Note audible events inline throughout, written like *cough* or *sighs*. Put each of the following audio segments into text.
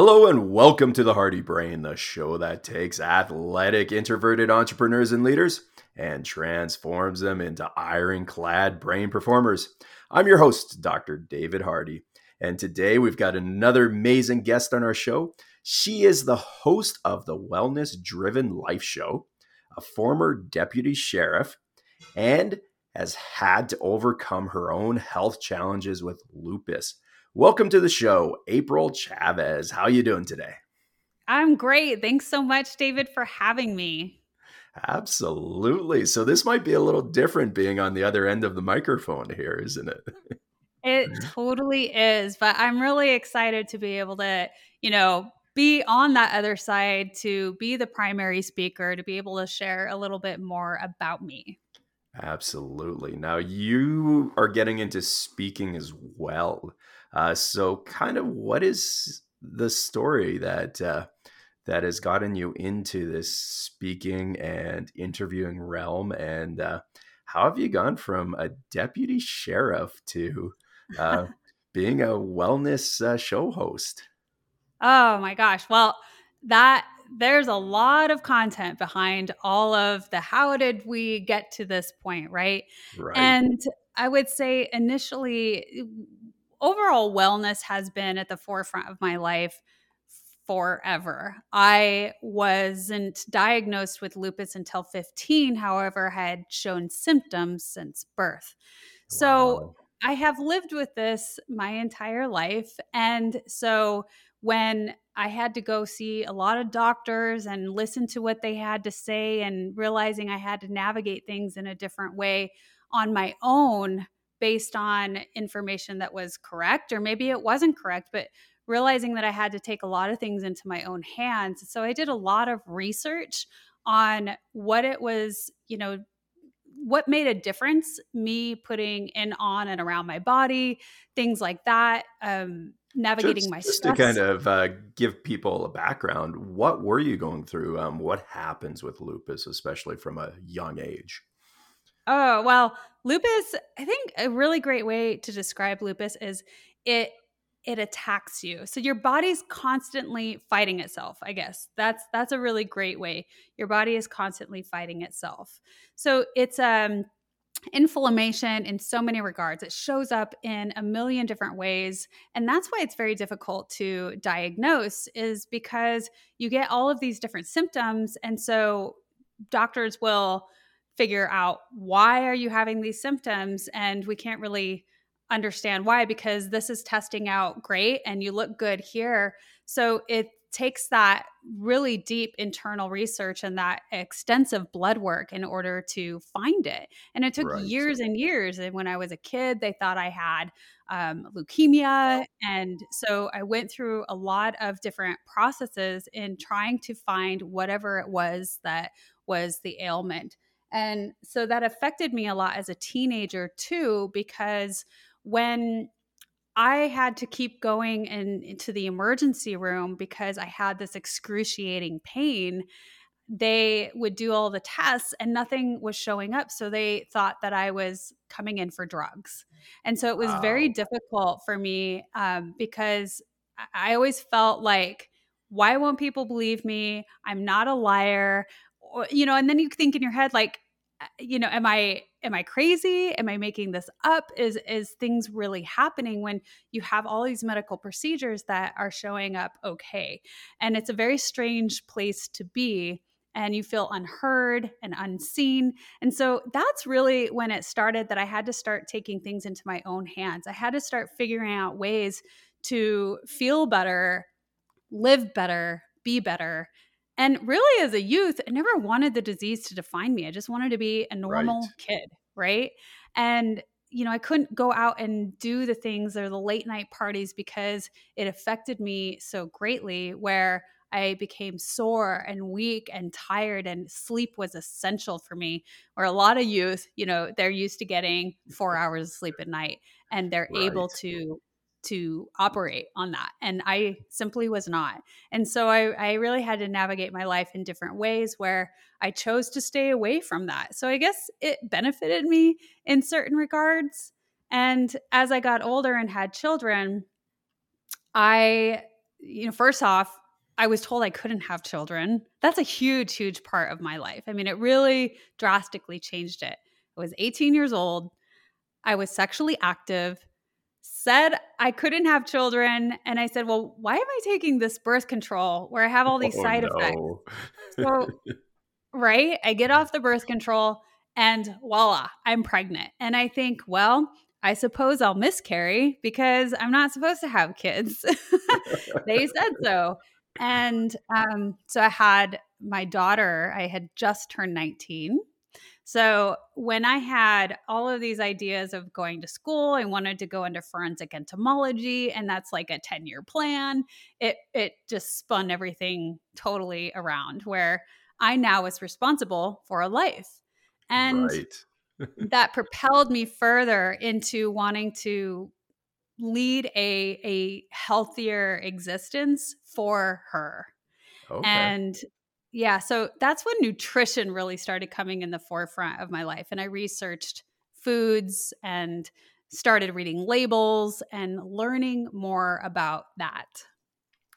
Hello and welcome to the Hardy Brain, the show that takes athletic, introverted entrepreneurs and leaders and transforms them into ironclad brain performers. I'm your host, Dr. David Hardy, and today we've got another amazing guest on our show. She is the host of the Wellness Driven Life Show, a former deputy sheriff, and has had to overcome her own health challenges with lupus. Welcome to the show, April Chavez. How you doing today? I'm great. Thanks so much, David, for having me. Absolutely. So this might be a little different being on the other end of the microphone here, isn't it? It *laughs* totally is, but I'm really excited to be able to, you know, be on that other side to be the primary speaker, to be able to share a little bit more about me. Absolutely. Now you are getting into speaking as well. Uh, so, kind of, what is the story that uh, that has gotten you into this speaking and interviewing realm, and uh, how have you gone from a deputy sheriff to uh, *laughs* being a wellness uh, show host? Oh my gosh! Well, that there's a lot of content behind all of the how did we get to this point, right? Right. And I would say initially overall wellness has been at the forefront of my life forever. I wasn't diagnosed with lupus until 15, however, had shown symptoms since birth. Wow. So I have lived with this my entire life. And so when I had to go see a lot of doctors and listen to what they had to say, and realizing I had to navigate things in a different way on my own, based on information that was correct, or maybe it wasn't correct, but realizing that I had to take a lot of things into my own hands. So I did a lot of research on what it was, you know, what made a difference me putting in on and around my body, things like that. Um, navigating just, my just stress. to kind of uh, give people a background what were you going through um, what happens with lupus especially from a young age Oh, well, lupus, I think a really great way to describe lupus is it it attacks you. So your body's constantly fighting itself, I guess. That's that's a really great way. Your body is constantly fighting itself. So it's um inflammation in so many regards. It shows up in a million different ways. And that's why it's very difficult to diagnose, is because you get all of these different symptoms. And so doctors will figure out why are you having these symptoms and we can't really understand why because this is testing out great and you look good here so it takes that really deep internal research and that extensive blood work in order to find it. And it took right. years and years and when i was a kid they thought i had um, leukemia and so i went through a lot of different processes in trying to find whatever it was that was the ailment. And so that affected me a lot as a teenager too, because when I had to keep going in, into the emergency room because I had this excruciating pain, they would do all the tests and nothing was showing up. So they thought that I was coming in for drugs. And so it was wow. very difficult for me um, because I always felt like, why won't people believe me? I'm not a liar you know and then you think in your head like uh, you know am i am i crazy? Am i making this up? Is is things really happening when you have all these medical procedures that are showing up okay? And it's a very strange place to be and you feel unheard and unseen. And so that's really when it started that i had to start taking things into my own hands. I had to start figuring out ways to feel better live better be better and really, as a youth, I never wanted the disease to define me. I just wanted to be a normal right. kid, right? And you know, I couldn't go out and do the things or the late night parties because it affected me so greatly. Where I became sore and weak and tired, and sleep was essential for me. Where a lot of youth, you know, they're used to getting four hours of sleep at night and they're right. able to to operate on that. And I simply was not. And so I, I really had to navigate my life in different ways where I chose to stay away from that. So I guess it benefited me in certain regards. And as I got older and had children, I you know, first off, I was told I couldn't have children. That's a huge, huge part of my life. I mean, it really drastically changed it. I was 18 years old. I was sexually active, said I couldn't have children. And I said, Well, why am I taking this birth control where I have all these oh, side no. effects? So, *laughs* right? I get off the birth *laughs* control and voila, I'm pregnant. And I think, well, I suppose I'll miscarry because I'm not supposed to have kids. *laughs* they said so. And um, so I had my daughter, I had just turned 19. So when I had all of these ideas of going to school, I wanted to go into forensic entomology, and that's like a 10 year plan. It it just spun everything totally around where I now was responsible for a life. And right. *laughs* that propelled me further into wanting to lead a a healthier existence for her. Okay. And yeah, so that's when nutrition really started coming in the forefront of my life and I researched foods and started reading labels and learning more about that.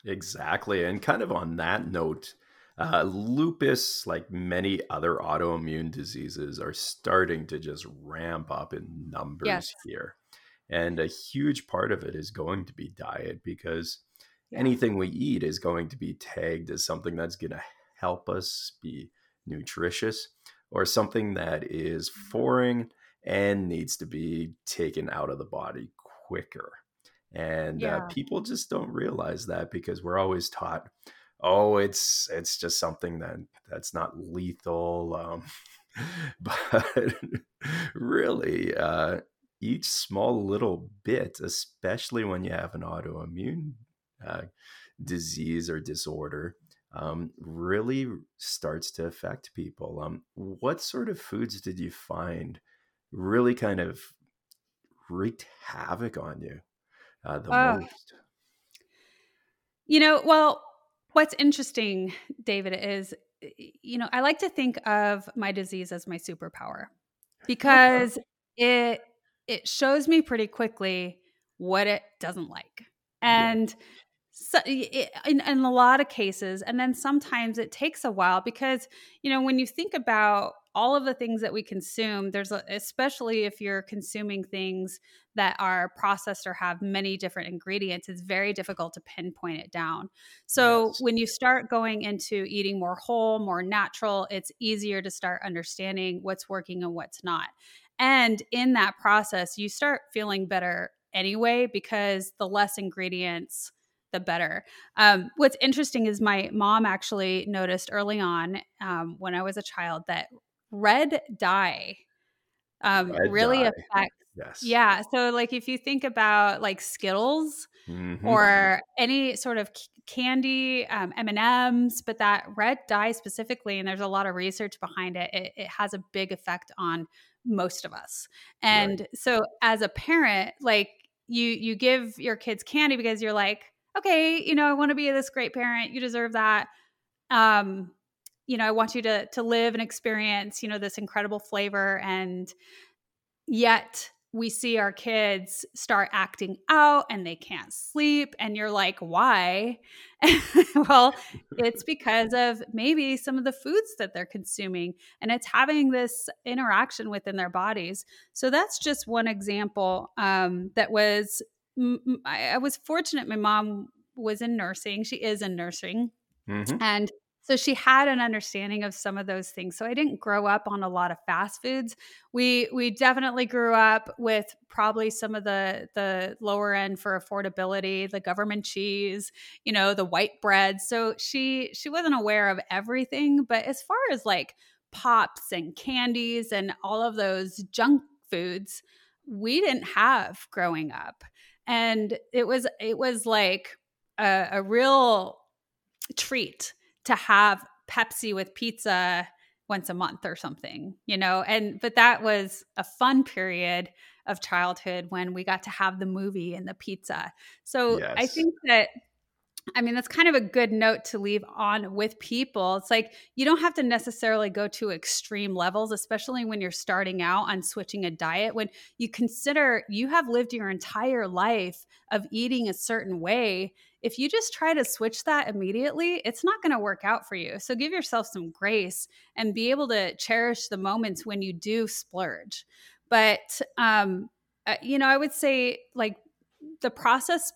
Exactly. And kind of on that note, uh, lupus, like many other autoimmune diseases, are starting to just ramp up in numbers yes. here. And a huge part of it is going to be diet because yeah. anything we eat is going to be tagged as something that's going to help us be nutritious or something that is mm-hmm. foreign and needs to be taken out of the body quicker. And uh, yeah. uh, people just don't realize that because we're always taught, oh, it's it's just something that that's not lethal. Um, *laughs* but *laughs* really, uh, each small little bit, especially when you have an autoimmune uh, disease or disorder, um, really starts to affect people. Um, what sort of foods did you find really kind of wreaked havoc on you uh, the uh, most? You know, well, what's interesting, David, is you know I like to think of my disease as my superpower because okay. it it shows me pretty quickly what it doesn't like. And yeah. So it, in, in a lot of cases, and then sometimes it takes a while because, you know, when you think about all of the things that we consume there's a, especially if you're consuming things that are processed or have many different ingredients it's very difficult to pinpoint it down so yes. when you start going into eating more whole more natural it's easier to start understanding what's working and what's not and in that process, you start feeling better anyway because the less ingredients, the better. Um, what's interesting is my mom actually noticed early on um, when I was a child that red dye um, red really dye. affects. Yes. Yeah. So, like, if you think about like Skittles mm-hmm. or any sort of candy, um, M and M's, but that red dye specifically, and there's a lot of research behind it, it, it has a big effect on most of us. And right. so as a parent, like you you give your kids candy because you're like, okay, you know, I want to be this great parent. You deserve that. Um, you know, I want you to to live and experience, you know, this incredible flavor and yet we see our kids start acting out and they can't sleep and you're like why *laughs* well it's because of maybe some of the foods that they're consuming and it's having this interaction within their bodies so that's just one example um, that was I was fortunate my mom was in nursing she is in nursing mm-hmm. and so she had an understanding of some of those things. So I didn't grow up on a lot of fast foods. We we definitely grew up with probably some of the the lower end for affordability, the government cheese, you know, the white bread. So she she wasn't aware of everything, but as far as like pops and candies and all of those junk foods, we didn't have growing up. And it was it was like a, a real treat to have Pepsi with pizza once a month or something, you know? And, but that was a fun period of childhood when we got to have the movie and the pizza. So yes. I think that I mean, that's kind of a good note to leave on with people. It's like you don't have to necessarily go to extreme levels, especially when you're starting out on switching a diet. When you consider you have lived your entire life of eating a certain way, if you just try to switch that immediately, it's not going to work out for you. So give yourself some grace and be able to cherish the moments when you do splurge. But, um, uh, you know, I would say like the process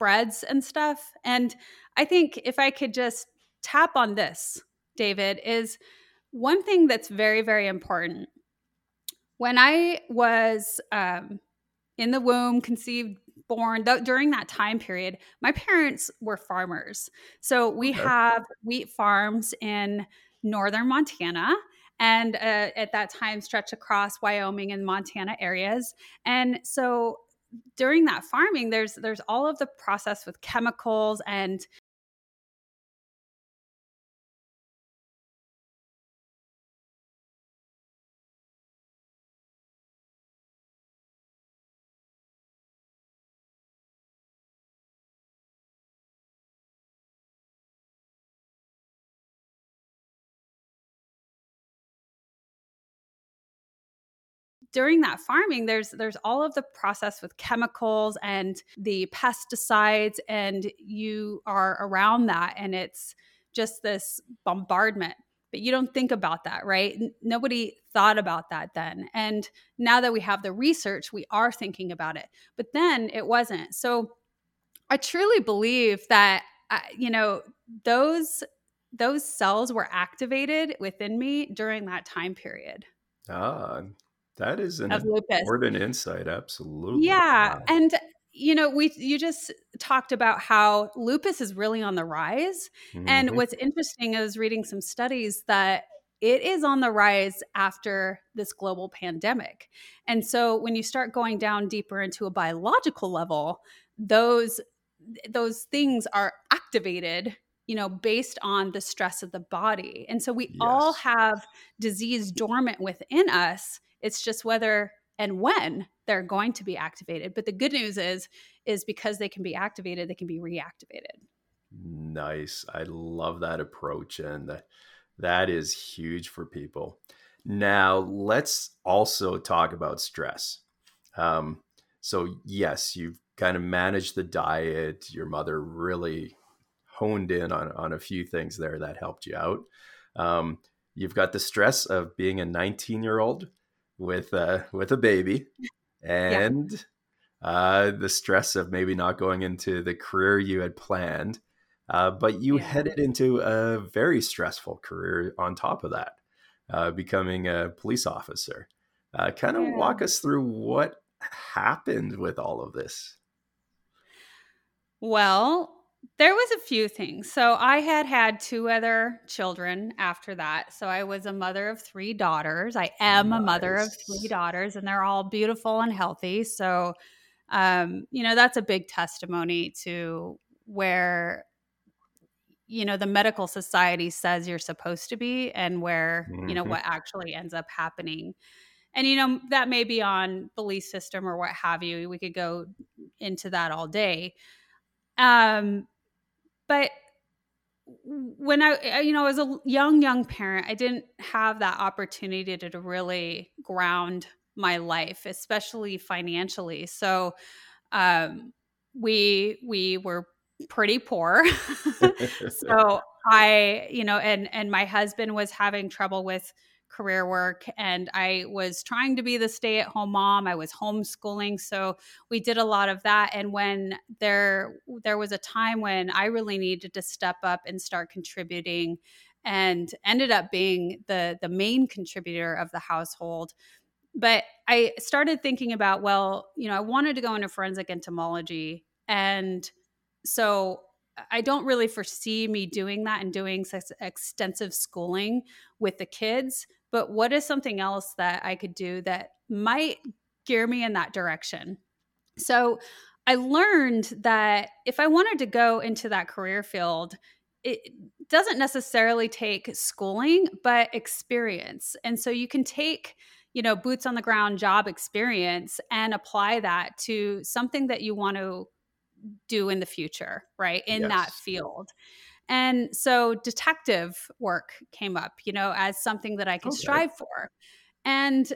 breads and stuff. And I think if I could just tap on this, David, is one thing that's very, very important. When I was um, in the womb, conceived, born, th- during that time period, my parents were farmers. So we okay. have wheat farms in northern Montana and uh, at that time stretch across Wyoming and Montana areas. And so during that farming there's there's all of the process with chemicals and during that farming there's there's all of the process with chemicals and the pesticides and you are around that and it's just this bombardment. But you don't think about that right? Nobody thought about that then. And now that we have the research we are thinking about it. But then it wasn't. So i truly believe that uh, you know those those cells were activated within me during that time period. Ah that is an important insight. Absolutely. Yeah. Wow. And you know, we you just talked about how lupus is really on the rise. Mm-hmm. And what's interesting is reading some studies that it is on the rise after this global pandemic. And so when you start going down deeper into a biological level, those those things are activated you know based on the stress of the body and so we yes. all have disease dormant within us it's just whether and when they're going to be activated. But the good news is is because they can be activated, they can be reactivated. Nice. I love that approach and that is huge for people. Now, let's also talk about stress. Um, so, yes, you've kind of managed the diet. Your mother really honed in on, on a few things there that helped you out. Um, you've got the stress of being a 19 year old with uh, with a baby and yeah. uh, the stress of maybe not going into the career you had planned. Uh, but you yeah. headed into a very stressful career on top of that, uh, becoming a police officer. Uh, kind of yeah. walk us through what happened with all of this. Well, there was a few things. So I had had two other children after that. So I was a mother of three daughters. I am nice. a mother of three daughters, and they're all beautiful and healthy. So, um, you know, that's a big testimony to where you know the medical society says you're supposed to be and where mm-hmm. you know mm-hmm. what actually ends up happening and you know that may be on belief system or what have you we could go into that all day um, but when I, you know, as a young, young parent, I didn't have that opportunity to, to really ground my life, especially financially. So, um, we we were pretty poor. *laughs* so *laughs* I, you know, and and my husband was having trouble with career work and I was trying to be the stay at home mom. I was homeschooling, so we did a lot of that and when there there was a time when I really needed to step up and start contributing and ended up being the the main contributor of the household. But I started thinking about well, you know, I wanted to go into forensic entomology and so I don't really foresee me doing that and doing such extensive schooling with the kids but what is something else that I could do that might gear me in that direction? So I learned that if I wanted to go into that career field, it doesn't necessarily take schooling, but experience. And so you can take, you know, boots on the ground job experience and apply that to something that you want to do in the future, right? In yes. that field. And so detective work came up, you know, as something that I could okay. strive for. And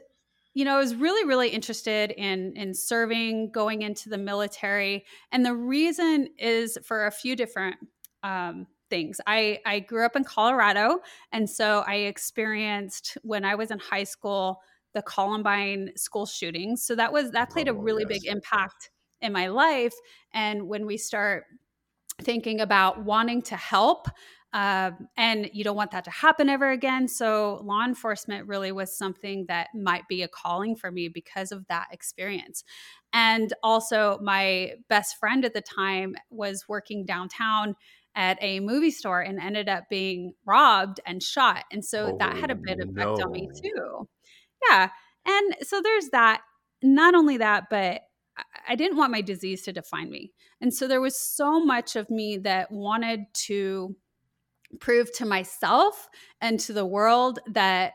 you know, I was really, really interested in in serving, going into the military, and the reason is for a few different um, things. I I grew up in Colorado, and so I experienced when I was in high school the Columbine school shootings. So that was that played oh, a really yes. big impact in my life. And when we start thinking about wanting to help, um, and you don't want that to happen ever again. So, law enforcement really was something that might be a calling for me because of that experience. And also, my best friend at the time was working downtown at a movie store and ended up being robbed and shot. And so, oh, that had a bit of no. effect on me too. Yeah. And so, there's that. Not only that, but I didn't want my disease to define me. And so there was so much of me that wanted to prove to myself and to the world that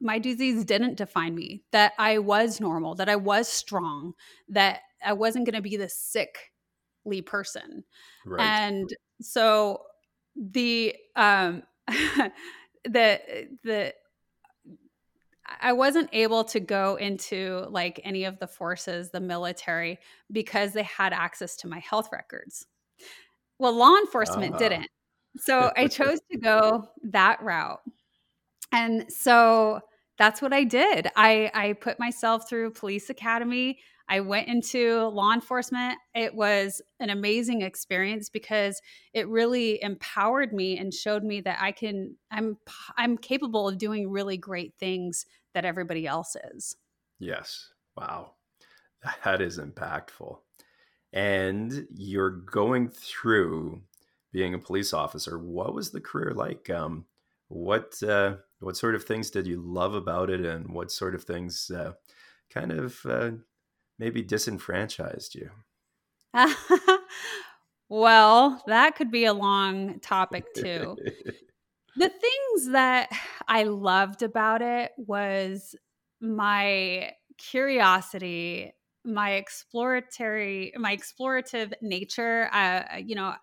my disease didn't define me, that I was normal, that I was strong, that I wasn't going to be this sickly person. Right. And so the um *laughs* the the I wasn't able to go into like any of the forces, the military, because they had access to my health records. Well, law enforcement uh didn't. So I *laughs* chose to go that route. And so that's what I did. I, I put myself through police academy. I went into law enforcement. It was an amazing experience because it really empowered me and showed me that I can I'm I'm capable of doing really great things that everybody else is. Yes. Wow. That is impactful. And you're going through being a police officer. What was the career like? Um, what uh, what sort of things did you love about it, and what sort of things uh, kind of uh, maybe disenfranchised you? *laughs* well, that could be a long topic too. *laughs* the things that *sighs* I loved about it was my curiosity my exploratory my explorative nature uh, you know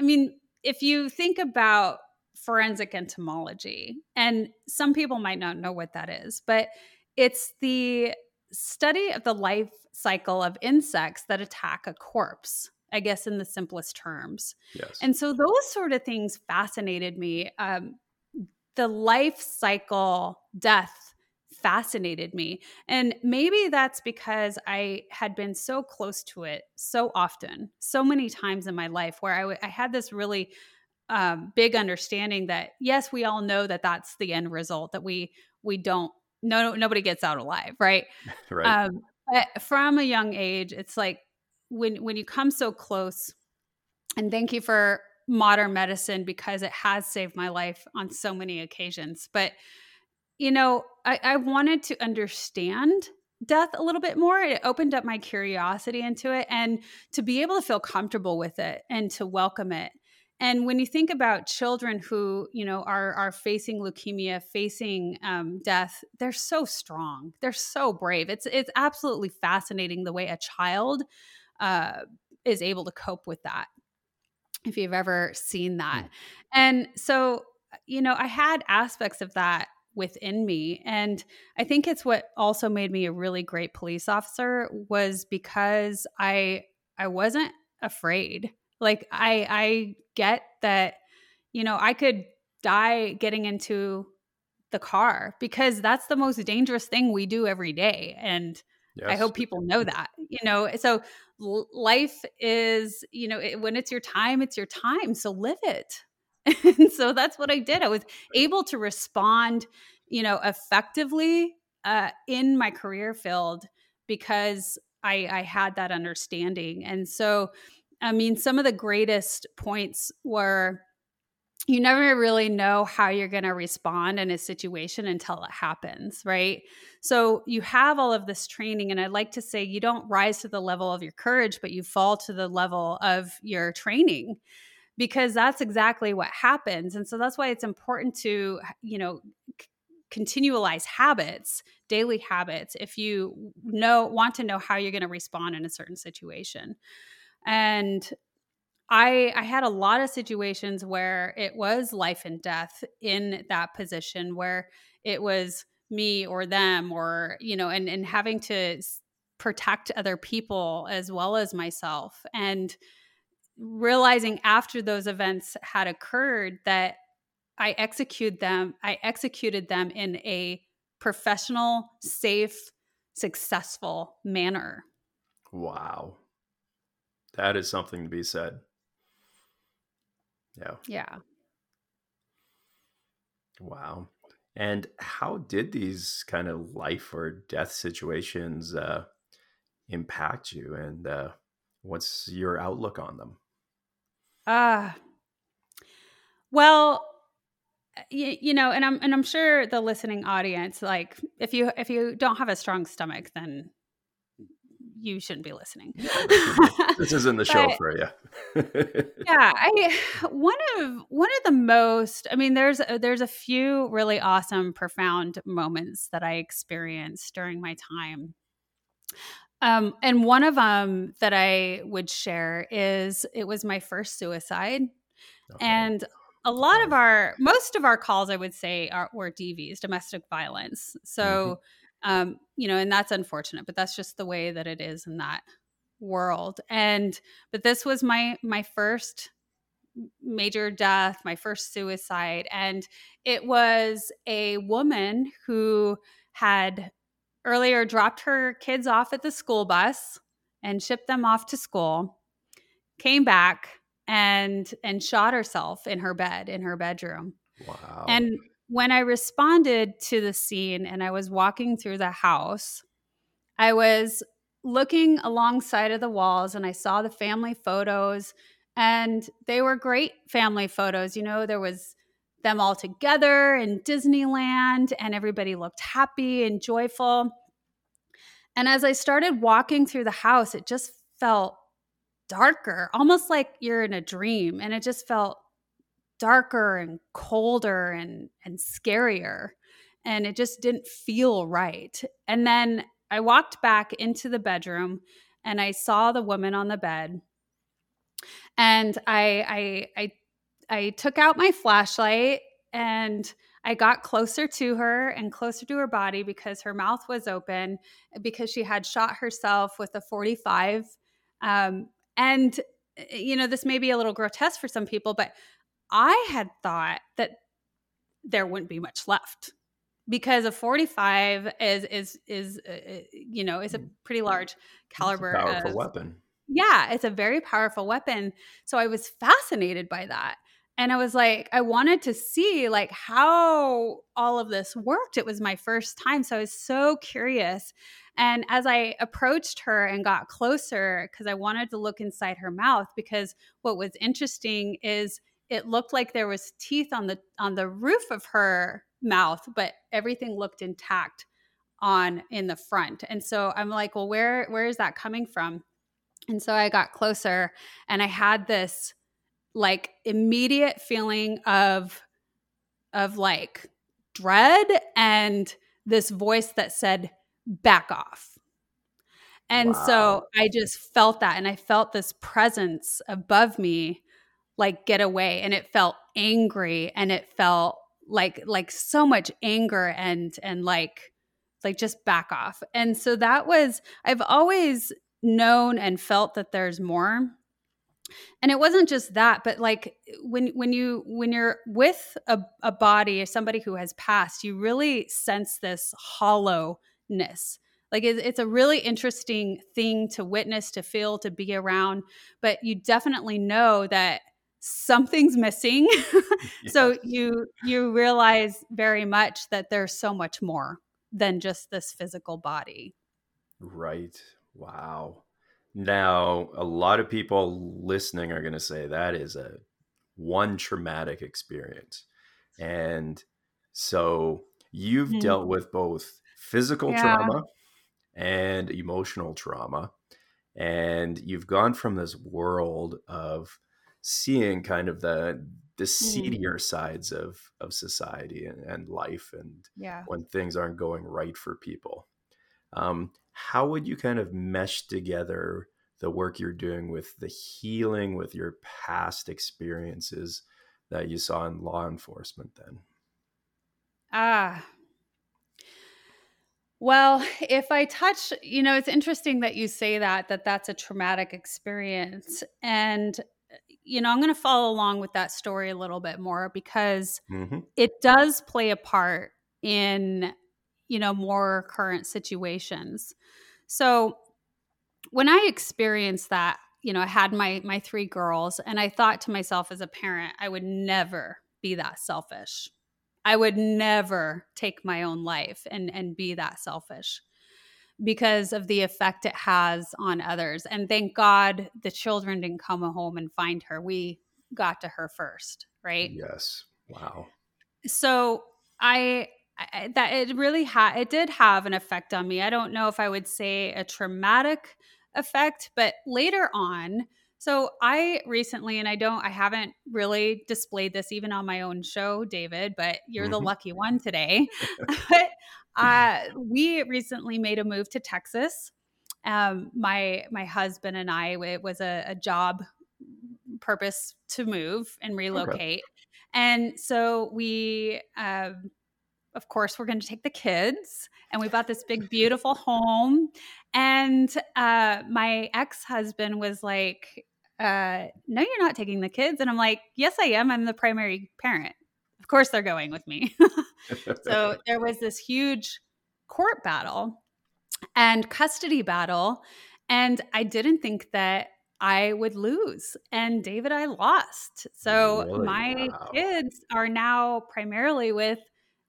I mean, if you think about forensic entomology, and some people might not know what that is, but it's the study of the life cycle of insects that attack a corpse. I guess in the simplest terms. Yes. And so those sort of things fascinated me. Um, the life cycle death fascinated me. And maybe that's because I had been so close to it so often, so many times in my life, where I, w- I had this really um, big understanding that yes, we all know that that's the end result. That we we don't no nobody gets out alive, right? *laughs* right. Um, but from a young age, it's like when when you come so close. And thank you for modern medicine because it has saved my life on so many occasions. But you know, I, I wanted to understand death a little bit more. It opened up my curiosity into it and to be able to feel comfortable with it and to welcome it. And when you think about children who, you know, are are facing leukemia, facing um, death, they're so strong. They're so brave. It's it's absolutely fascinating the way a child uh, is able to cope with that. If you've ever seen that, mm. and so you know, I had aspects of that within me and i think it's what also made me a really great police officer was because i i wasn't afraid like i i get that you know i could die getting into the car because that's the most dangerous thing we do every day and yes. i hope people know that you know so life is you know it, when it's your time it's your time so live it *laughs* and so that's what I did. I was able to respond, you know, effectively uh, in my career field because I, I had that understanding. And so, I mean, some of the greatest points were you never really know how you're going to respond in a situation until it happens, right? So you have all of this training. And I'd like to say you don't rise to the level of your courage, but you fall to the level of your training because that's exactly what happens. And so that's why it's important to, you know, c- continualize habits, daily habits, if you know want to know how you're going to respond in a certain situation. And I I had a lot of situations where it was life and death in that position where it was me or them or you know and and having to protect other people as well as myself and realizing after those events had occurred that I executed them I executed them in a professional safe successful manner. Wow. That is something to be said. Yeah. Yeah. Wow. And how did these kind of life or death situations uh, impact you? And uh, what's your outlook on them? Uh, well, you, you know, and I'm and I'm sure the listening audience, like, if you if you don't have a strong stomach, then you shouldn't be listening. *laughs* this isn't the show for you. *laughs* yeah, I one of one of the most. I mean, there's there's a few really awesome, profound moments that I experienced during my time. Um, and one of them that I would share is it was my first suicide, okay. and a lot of our most of our calls, I would say, are were DVs, domestic violence. So. Um, you know, and that's unfortunate, but that's just the way that it is in that world. And but this was my my first major death, my first suicide, and it was a woman who had earlier dropped her kids off at the school bus and shipped them off to school, came back and and shot herself in her bed in her bedroom. Wow. And when I responded to the scene and I was walking through the house, I was looking alongside of the walls and I saw the family photos and they were great family photos. You know, there was them all together in Disneyland and everybody looked happy and joyful. And as I started walking through the house, it just felt darker, almost like you're in a dream. And it just felt darker and colder and and scarier and it just didn't feel right and then i walked back into the bedroom and i saw the woman on the bed and i i i, I took out my flashlight and I got closer to her and closer to her body because her mouth was open because she had shot herself with a 45. Um, and, eh, you know, this may be a little grotesque for some people, but I had thought that there wouldn't be much left because a 45 is is is uh, uh, you know is a mm. pretty large caliber powerful of, weapon. Yeah it's a very powerful weapon. So i was fascinated by that. And i was like i wanted to see like how all of this worked. It was my first time. So i was so curious. And as i approached her and got closer because i wanted to look inside her mouth because what was interesting is it looked like there was teeth on the on the roof of her mouth but everything looked intact on in the front. And so i'm like well where where is that coming from? And so i got closer and i had this like immediate feeling of of like dread and this voice that said back off. And wow. so i just felt that and i felt this presence above me like get away and it felt angry and it felt like like so much anger and and like like just back off. And so that was i've always known and felt that there's more. And it wasn't just that but like when when you when you're with a, a body somebody who has passed you really sense this hollowness. Like it, it's a really interesting thing to witness to feel to be around but you definitely know that something's missing. *laughs* *laughs* So you you realize very much that there's so much more than just this physical body. Right. Wow. Now a lot of people listening are going to say that is a one traumatic experience. And so you've mm-hmm. dealt with both physical yeah. trauma and emotional trauma and you've gone from this world of seeing kind of the the mm. seedier mm. sides of of society and, and life and yeah. when things aren't going right for people um, how would you kind of mesh together the work you're doing with the healing with your past experiences that you saw in law enforcement then? Ah. Well, if I touch, you know, it's interesting that you say that that that's a traumatic experience and you know, I'm going to follow along with that story a little bit more because mm-hmm. it does play a part in you know more current situations. So, when I experienced that, you know, I had my my three girls and I thought to myself as a parent, I would never be that selfish. I would never take my own life and and be that selfish because of the effect it has on others. And thank God the children didn't come home and find her. We got to her first, right? Yes. Wow. So I, I that it really had it did have an effect on me. I don't know if I would say a traumatic effect, but later on, so I recently, and I don't, I haven't really displayed this even on my own show, David, but you're mm-hmm. the lucky one today. *laughs* but uh, we recently made a move to Texas. Um, my my husband and I, it was a, a job purpose to move and relocate, okay. and so we. Um, of course, we're going to take the kids, and we bought this big, beautiful home. And uh, my ex husband was like, uh, no, you're not taking the kids. And I'm like, yes, I am. I'm the primary parent. Of course, they're going with me. *laughs* so *laughs* there was this huge court battle and custody battle. And I didn't think that I would lose. And David, I lost. So really? my wow. kids are now primarily with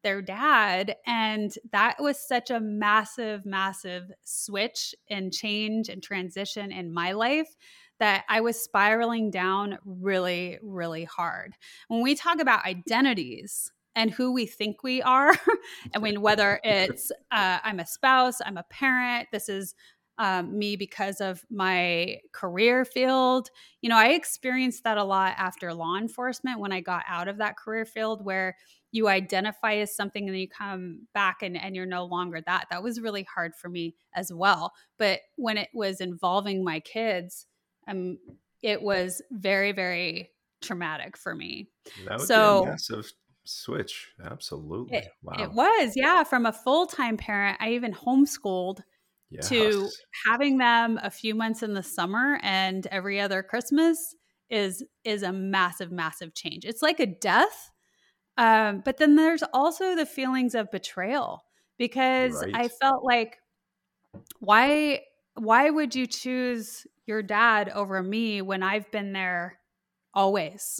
their dad. And that was such a massive, massive switch and change and transition in my life that I was spiraling down really, really hard. When we talk about identities, and who we think we are. *laughs* I mean, whether *laughs* it's uh, I'm a spouse, I'm a parent, this is um, me because of my career field. You know, I experienced that a lot after law enforcement when I got out of that career field where you identify as something and then you come back and, and you're no longer that. That was really hard for me as well. But when it was involving my kids, um, it was very, very traumatic for me. So, a massive switch. Absolutely. It, wow. It was, yeah. From a full time parent, I even homeschooled yes. to having them a few months in the summer and every other Christmas is is a massive, massive change. It's like a death. Um, but then there's also the feelings of betrayal because right. I felt like why why would you choose your dad over me when I've been there always.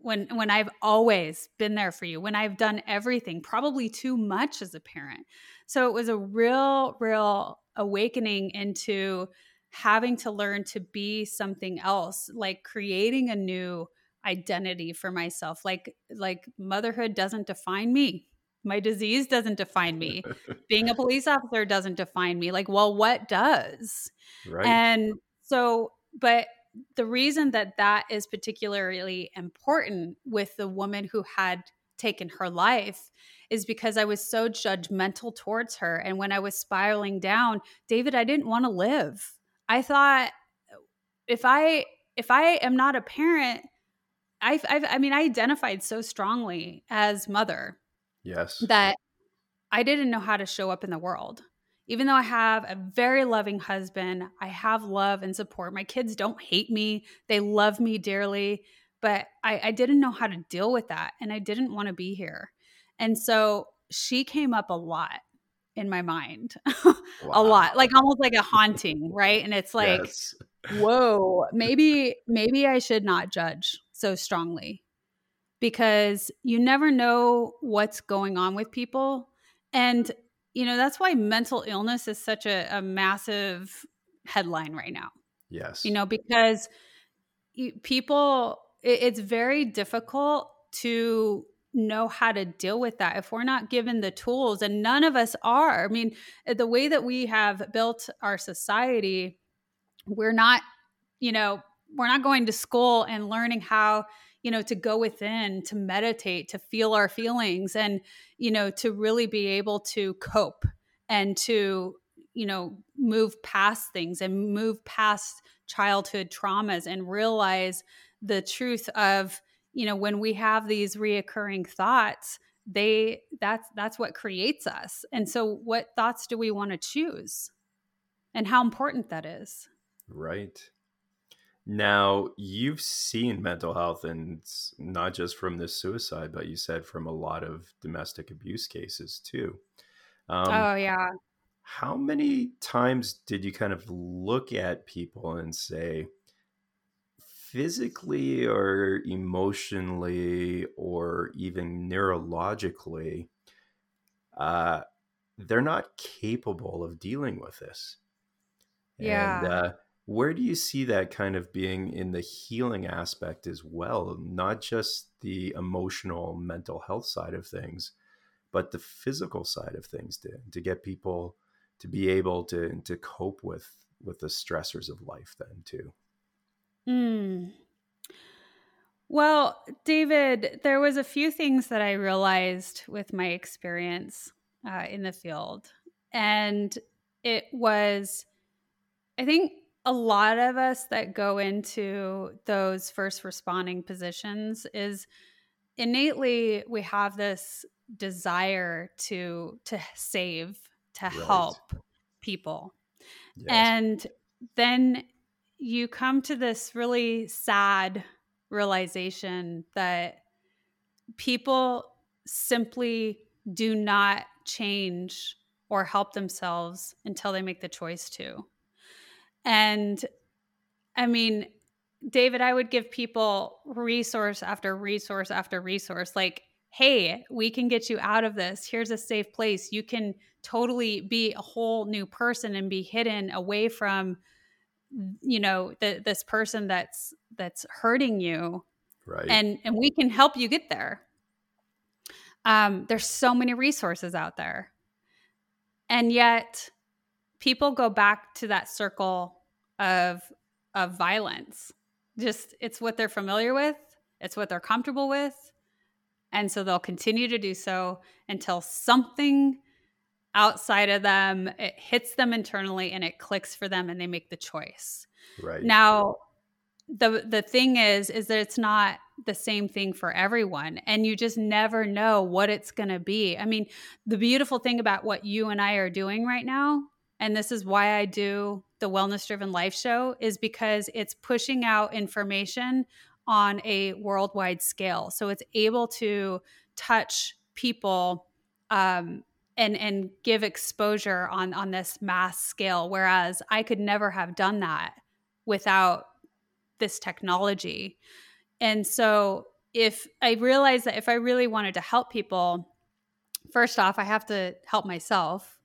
When when I've always been there for you, when I've done everything, probably too much as a parent. So it was a real real awakening into having to learn to be something else, like creating a new identity for myself. Like like motherhood doesn't define me. My disease doesn't define me. *laughs* Being a police officer doesn't define me. Like, well, what does? Right. And so, but the reason that that is particularly important with the woman who had taken her life is because I was so judgmental towards her. And when I was spiraling down, David, I didn't want to live. I thought if I if I am not a parent, I've, I've I mean I identified so strongly as mother. Yes. That I didn't know how to show up in the world even though I have a very loving husband, I have love and support. My kids don't hate me, they love me dearly, but I, I didn't know how to deal with that. And I didn't want to be here. And so she came up a lot in my mind, *laughs* a lot, like almost like a haunting, right? And it's like, yes. whoa, *laughs* maybe, maybe I should not judge so strongly because you never know what's going on with people. And you know that's why mental illness is such a, a massive headline right now. Yes. You know because people it, it's very difficult to know how to deal with that if we're not given the tools and none of us are. I mean eh, the way that we have built our society we're not you know we're not going to school and learning how you know to go within to meditate to feel our feelings and you know to really be able to cope and to you know, move past things and move past childhood traumas and realize the truth of, you know, when we have these reoccurring thoughts, they that's that's what creates us. And so what thoughts do we want to choose? And how important that is. Right. Now, you've seen mental health, and not just from this suicide, but you said from a lot of domestic abuse cases too. Um, oh, yeah. How many times did you kind of look at people and say, physically or emotionally or even neurologically, uh, they're not capable of dealing with this? Yeah. And, uh, where do you see that kind of being in the healing aspect as well not just the emotional mental health side of things but the physical side of things to, to get people to be able to to cope with with the stressors of life then too mm. well david there was a few things that i realized with my experience uh, in the field and it was i think a lot of us that go into those first responding positions is innately we have this desire to to save to right. help people yes. and then you come to this really sad realization that people simply do not change or help themselves until they make the choice to and I mean, David, I would give people resource after resource after resource. Like, hey, we can get you out of this. Here's a safe place. You can totally be a whole new person and be hidden away from you know the, this person that's that's hurting you right and and we can help you get there um there's so many resources out there and yet people go back to that circle of of violence. Just it's what they're familiar with, it's what they're comfortable with, and so they'll continue to do so until something outside of them it hits them internally and it clicks for them and they make the choice. Right. Now, the the thing is is that it's not the same thing for everyone and you just never know what it's going to be. I mean, the beautiful thing about what you and I are doing right now and this is why I do the Wellness Driven Life Show, is because it's pushing out information on a worldwide scale. So it's able to touch people um, and and give exposure on on this mass scale. Whereas I could never have done that without this technology. And so if I realized that if I really wanted to help people, first off, I have to help myself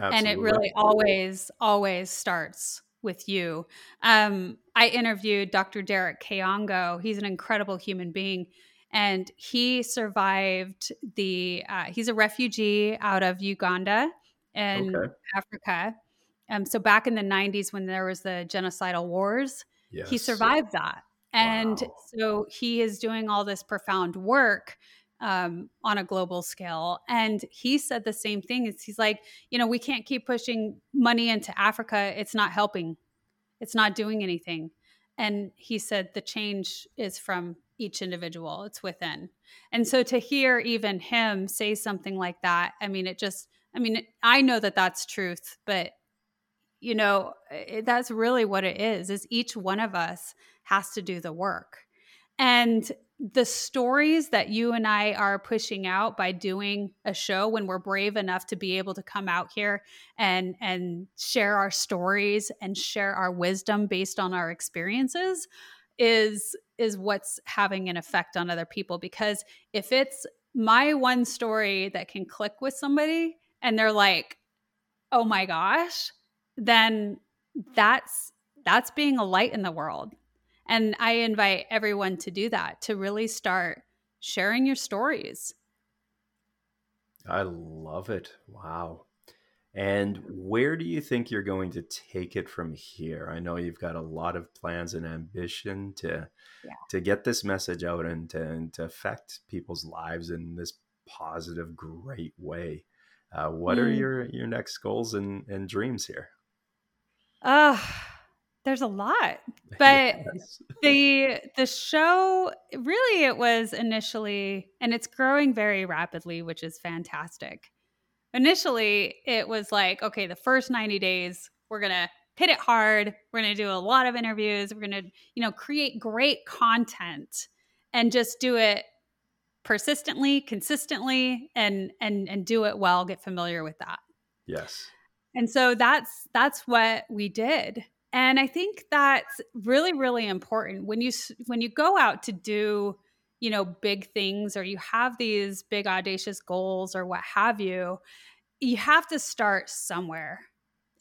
Absolutely. And it really always, always starts with you. Um, I interviewed Dr. Derek Kayongo. He's an incredible human being. And he survived the, uh, he's a refugee out of Uganda in okay. Africa. Um, so back in the 90s when there was the genocidal wars, yes. he survived that. And wow. so he is doing all this profound work um, on a global scale. And he said the same thing. He's like, you know, we can't keep pushing money into Africa. It's not helping. It's not doing anything. And he said the change is from each individual. It's within. And so to hear even him say something like that, I mean, it just, I mean, I know that that's truth, but you know, it, that's really what it is. Is each one of us has to do the work. And the stories that you and I are pushing out by doing a show when we're brave enough to be able to come out here and and share our stories and share our wisdom based on our experiences is is what's having an effect on other people. Because if it's my one story that can click with somebody and they're like oh my gosh then that's that's being a light in the world and I invite everyone to do that, to really start sharing your stories. I love it. Wow. And where do you think you're going to take it from here? I know you've got a lot of plans and ambition to yeah. to get this message out and to, and to affect people's lives in this positive, great way. Uh, what mm. are your your next goals and, and dreams here? Uh, there's a lot, *laughs* but yes. *laughs* the the show really it was initially, and it's growing very rapidly, which is fantastic. Initially, it was like, okay, the first 90 days, we're gonna hit it hard. We're gonna do a lot of interviews. We're gonna, you know, create great content and just do it persistently, consistently, and and and do it well. Get familiar with that. Yes. And so that's that's what we did. And I think that's really really important when you when you go out to do, you know, big things or you have these big audacious goals or what have you, you have to start somewhere.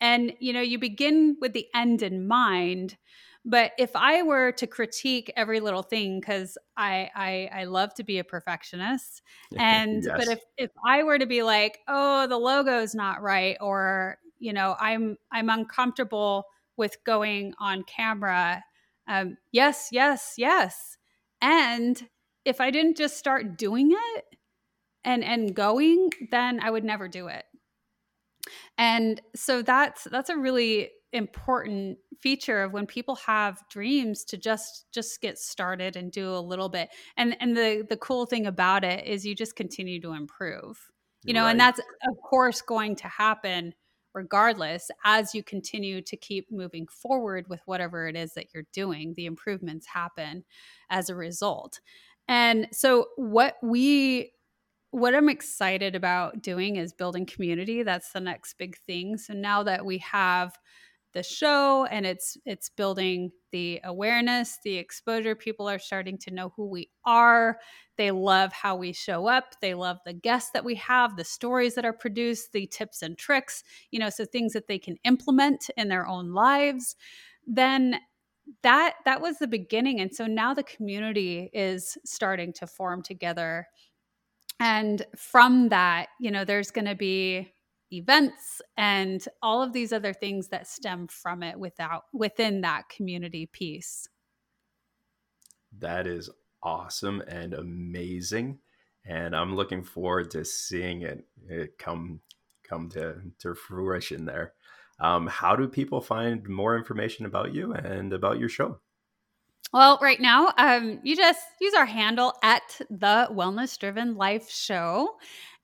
And you know, you begin with the end in mind, but if I were to critique every little thing, because I, I I love to be a perfectionist, *laughs* and yes. but if if I were to be like, oh, the logo's not right, or you know, I'm I'm uncomfortable with going on camera. Um, yes, yes, yes. And if I didn't just start doing it and and going, then I would never do it. And so that's that's a really important feature of when people have dreams to just just get started and do a little bit and and the the cool thing about it is you just continue to improve you know right. and that's of course going to happen regardless as you continue to keep moving forward with whatever it is that you're doing the improvements happen as a result and so what we what I'm excited about doing is building community. That's the next big thing. So now that we have the show and it's it's building the awareness the exposure. People are starting to know who we are. They love how we show up. They love the guests that we have the stories that are produced the tips and tricks you know so things that they can implement in their own lives. Then that that was the beginning and so now the community is starting to form together. And from that you know there's going to be events and all of these other things that stem from it without within that community piece that is awesome and amazing and i'm looking forward to seeing it, it come come to to fruition there um, how do people find more information about you and about your show well, right now, um, you just use our handle at the Wellness Driven Life Show.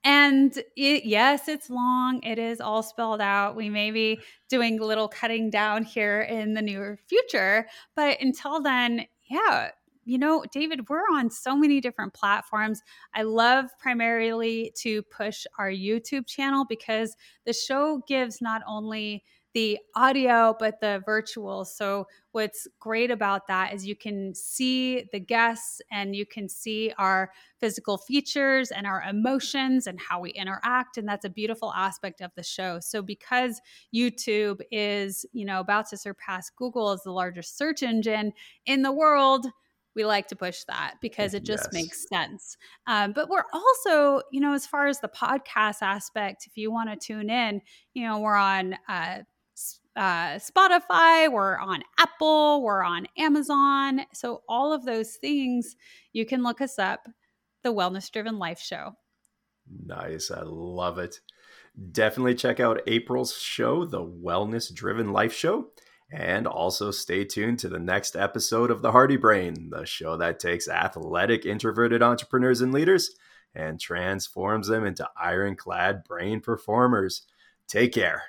And it, yes, it's long. It is all spelled out. We may be doing a little cutting down here in the near future. But until then, yeah, you know, David, we're on so many different platforms. I love primarily to push our YouTube channel because the show gives not only the audio, but the virtual. So, what's great about that is you can see the guests and you can see our physical features and our emotions and how we interact. And that's a beautiful aspect of the show. So, because YouTube is, you know, about to surpass Google as the largest search engine in the world, we like to push that because it just yes. makes sense. Um, but we're also, you know, as far as the podcast aspect, if you want to tune in, you know, we're on uh, uh, Spotify, we're on Apple, we're on Amazon. So, all of those things, you can look us up, the Wellness Driven Life Show. Nice. I love it. Definitely check out April's show, the Wellness Driven Life Show. And also stay tuned to the next episode of The Hardy Brain, the show that takes athletic, introverted entrepreneurs and leaders and transforms them into ironclad brain performers. Take care.